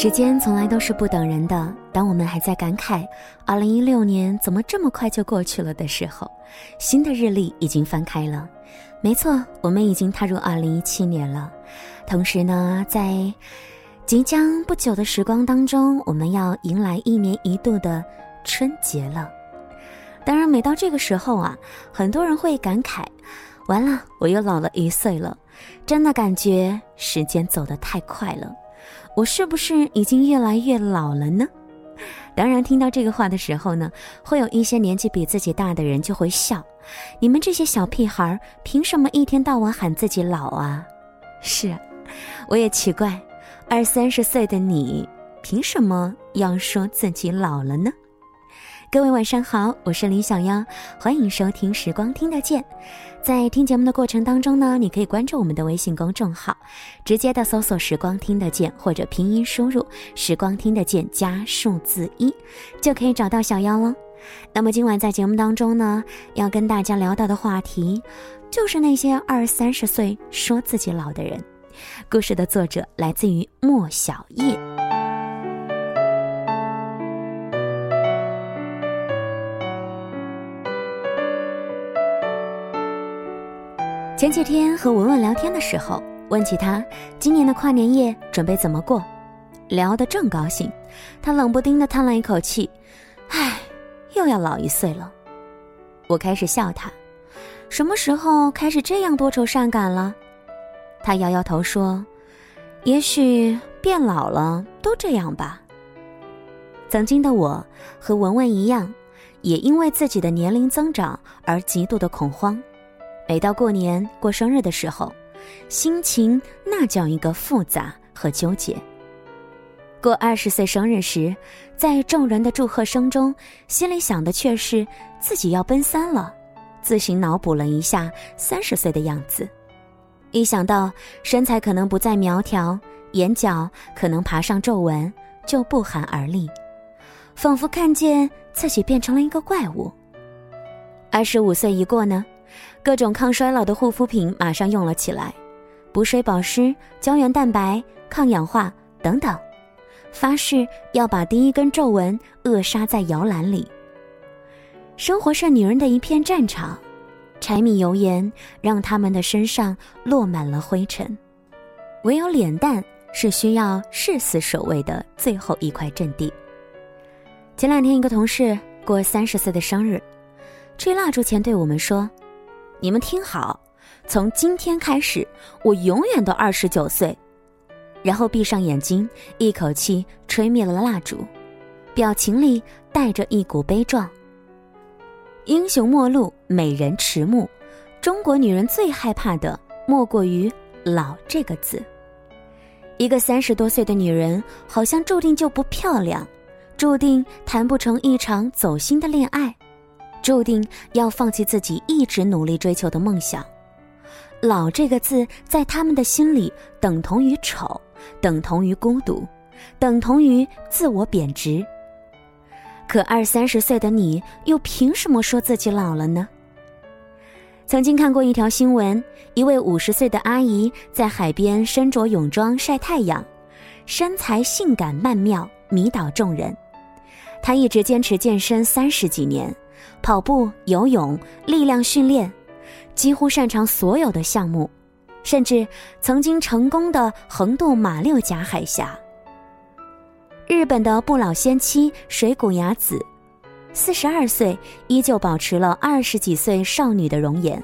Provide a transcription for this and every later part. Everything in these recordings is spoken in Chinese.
时间从来都是不等人的。当我们还在感慨2016年怎么这么快就过去了的时候，新的日历已经翻开了。没错，我们已经踏入2017年了。同时呢，在即将不久的时光当中，我们要迎来一年一度的春节了。当然，每到这个时候啊，很多人会感慨：完了，我又老了一岁了。真的感觉时间走得太快了。我是不是已经越来越老了呢？当然，听到这个话的时候呢，会有一些年纪比自己大的人就会笑：“你们这些小屁孩，凭什么一天到晚喊自己老啊？”是，我也奇怪，二三十岁的你，凭什么要说自己老了呢？各位晚上好，我是李小妖，欢迎收听《时光听得见》。在听节目的过程当中呢，你可以关注我们的微信公众号，直接的搜索“时光听得见”或者拼音输入“时光听得见”加数字一，就可以找到小妖了。那么今晚在节目当中呢，要跟大家聊到的话题，就是那些二三十岁说自己老的人。故事的作者来自于莫小叶。前几天和文文聊天的时候，问起他今年的跨年夜准备怎么过，聊得正高兴，他冷不丁的叹了一口气：“唉，又要老一岁了。”我开始笑他：“什么时候开始这样多愁善感了？”他摇摇头说：“也许变老了都这样吧。”曾经的我和文文一样，也因为自己的年龄增长而极度的恐慌。每到过年过生日的时候，心情那叫一个复杂和纠结。过二十岁生日时，在众人的祝贺声中，心里想的却是自己要奔三了，自行脑补了一下三十岁的样子。一想到身材可能不再苗条，眼角可能爬上皱纹，就不寒而栗，仿佛看见自己变成了一个怪物。二十五岁一过呢？各种抗衰老的护肤品马上用了起来，补水保湿、胶原蛋白、抗氧化等等，发誓要把第一根皱纹扼杀在摇篮里。生活是女人的一片战场，柴米油盐让她们的身上落满了灰尘，唯有脸蛋是需要誓死守卫的最后一块阵地。前两天，一个同事过三十岁的生日，吹蜡烛前对我们说。你们听好，从今天开始，我永远都二十九岁。然后闭上眼睛，一口气吹灭了蜡烛，表情里带着一股悲壮。英雄末路，美人迟暮，中国女人最害怕的莫过于“老”这个字。一个三十多岁的女人，好像注定就不漂亮，注定谈不成一场走心的恋爱。注定要放弃自己一直努力追求的梦想，老这个字在他们的心里等同于丑，等同于孤独，等同于自我贬值。可二三十岁的你又凭什么说自己老了呢？曾经看过一条新闻，一位五十岁的阿姨在海边身着泳装晒太阳，身材性感曼妙，迷倒众人。她一直坚持健身三十几年。跑步、游泳、力量训练，几乎擅长所有的项目，甚至曾经成功的横渡马六甲海峡。日本的不老仙妻水谷雅子，四十二岁依旧保持了二十几岁少女的容颜。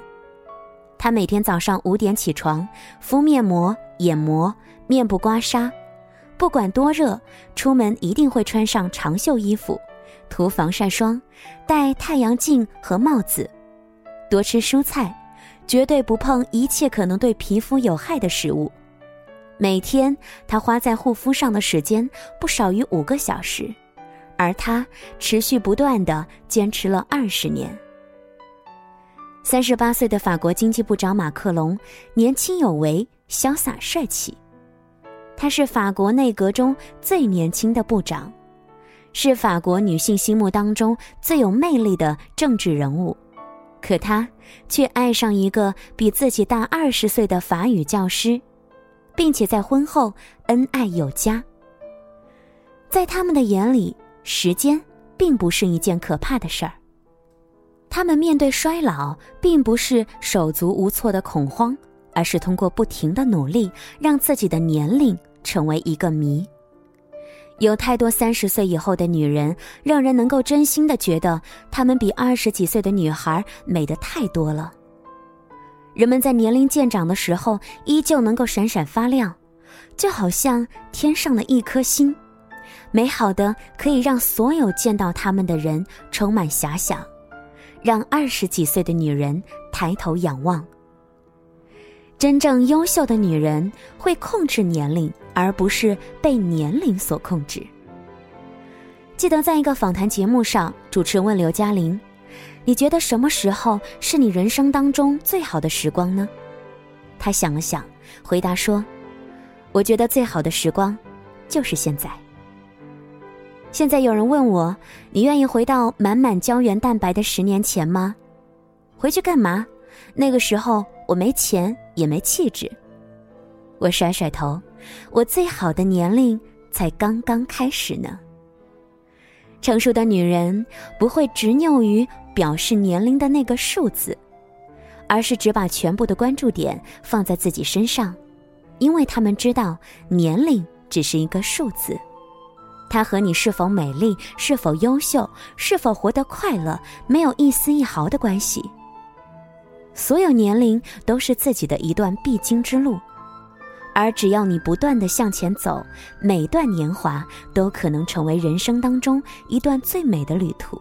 她每天早上五点起床，敷面膜、眼膜、面部刮痧，不管多热，出门一定会穿上长袖衣服。涂防晒霜，戴太阳镜和帽子，多吃蔬菜，绝对不碰一切可能对皮肤有害的食物。每天他花在护肤上的时间不少于五个小时，而他持续不断的坚持了二十年。三十八岁的法国经济部长马克龙年轻有为，潇洒帅气，他是法国内阁中最年轻的部长。是法国女性心目当中最有魅力的政治人物，可她却爱上一个比自己大二十岁的法语教师，并且在婚后恩爱有加。在他们的眼里，时间并不是一件可怕的事儿。他们面对衰老，并不是手足无措的恐慌，而是通过不停的努力，让自己的年龄成为一个谜。有太多三十岁以后的女人，让人能够真心的觉得她们比二十几岁的女孩美的太多了。人们在年龄渐长的时候，依旧能够闪闪发亮，就好像天上的一颗星，美好的可以让所有见到他们的人充满遐想。让二十几岁的女人抬头仰望。真正优秀的女人会控制年龄，而不是被年龄所控制。记得在一个访谈节目上，主持人问刘嘉玲：“你觉得什么时候是你人生当中最好的时光呢？”她想了想，回答说：“我觉得最好的时光，就是现在。”现在有人问我：“你愿意回到满满胶原蛋白的十年前吗？”回去干嘛？那个时候我没钱也没气质。我甩甩头，我最好的年龄才刚刚开始呢。成熟的女人不会执拗于表示年龄的那个数字，而是只把全部的关注点放在自己身上，因为她们知道年龄只是一个数字。它和你是否美丽、是否优秀、是否活得快乐没有一丝一毫的关系。所有年龄都是自己的一段必经之路，而只要你不断的向前走，每段年华都可能成为人生当中一段最美的旅途。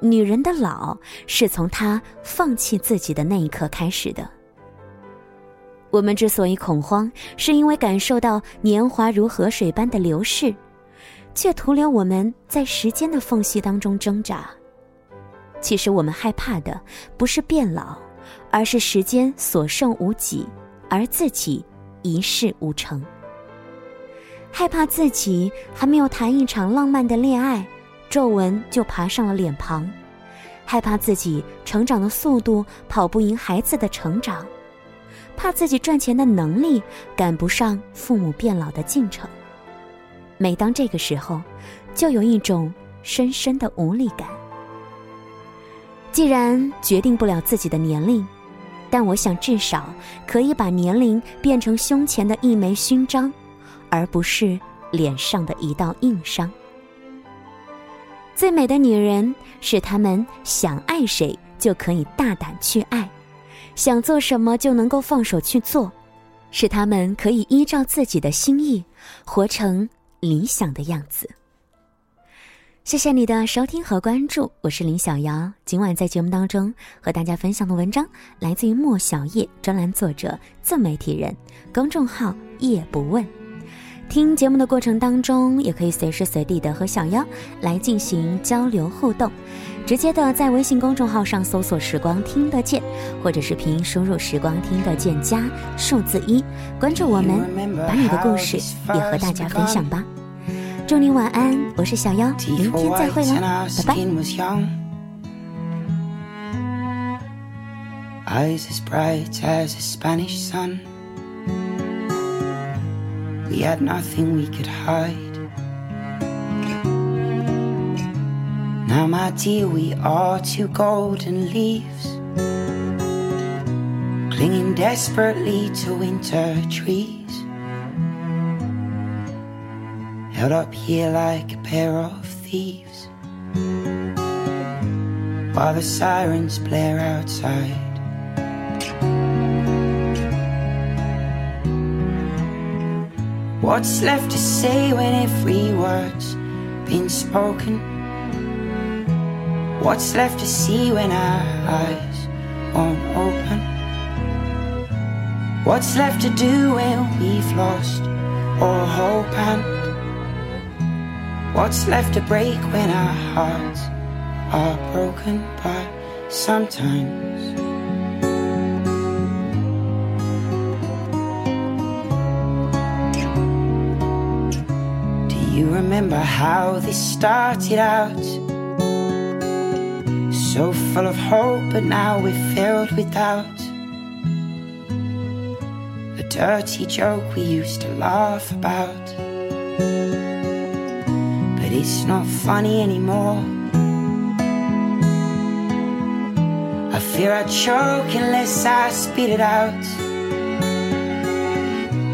女人的老是从她放弃自己的那一刻开始的。我们之所以恐慌，是因为感受到年华如河水般的流逝。却徒留我们在时间的缝隙当中挣扎。其实我们害怕的不是变老，而是时间所剩无几，而自己一事无成。害怕自己还没有谈一场浪漫的恋爱，皱纹就爬上了脸庞；害怕自己成长的速度跑不赢孩子的成长；怕自己赚钱的能力赶不上父母变老的进程。每当这个时候，就有一种深深的无力感。既然决定不了自己的年龄，但我想至少可以把年龄变成胸前的一枚勋章，而不是脸上的一道硬伤。最美的女人是她们想爱谁就可以大胆去爱，想做什么就能够放手去做，是她们可以依照自己的心意活成。理想的样子。谢谢你的收听和关注，我是林小瑶。今晚在节目当中和大家分享的文章来自于莫小叶，专栏作者、自媒体人，公众号“夜不问”。听节目的过程当中，也可以随时随地的和小妖来进行交流互动，直接的在微信公众号上搜索“时光听得见”，或者是拼音输入“时光听得见”加数字一，关注我们，把你的故事也和大家分享吧。祝你晚安，我是小妖，明天再会了，拜拜。We had nothing we could hide. Now, my dear, we are two golden leaves, clinging desperately to winter trees. Held up here like a pair of thieves, while the sirens blare outside. What's left to say when every word's been spoken? What's left to see when our eyes won't open? What's left to do when we've lost all hope? And what's left to break when our hearts are broken? But sometimes. Do you remember how this started out? So full of hope, but now we're filled with doubt. A dirty joke we used to laugh about. But it's not funny anymore. I fear I choke unless I spit it out.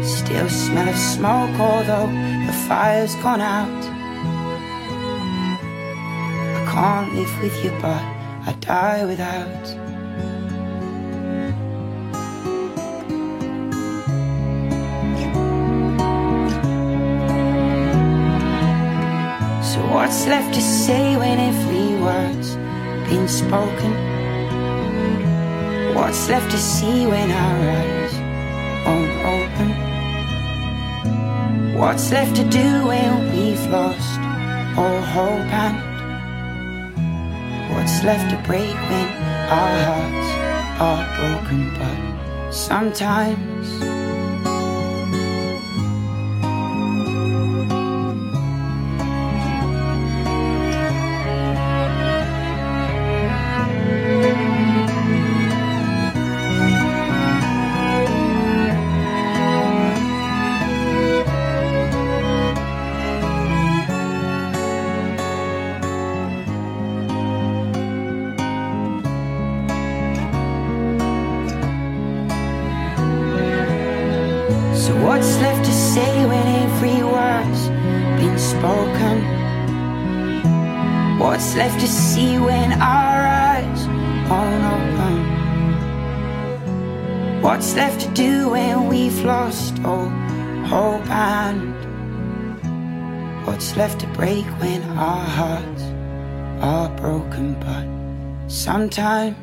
Still smell of smoke, although the fire's gone out. I can't live with you, but I die without. What's left to say when every word's been spoken? What's left to see when our eyes won't open? What's left to do when we've lost all hope and what's left to break when our hearts are broken? But sometimes So what's left to say when every word's been spoken? What's left to see when our eyes won't open? What's left to do when we've lost all hope and what's left to break when our hearts are broken? But sometimes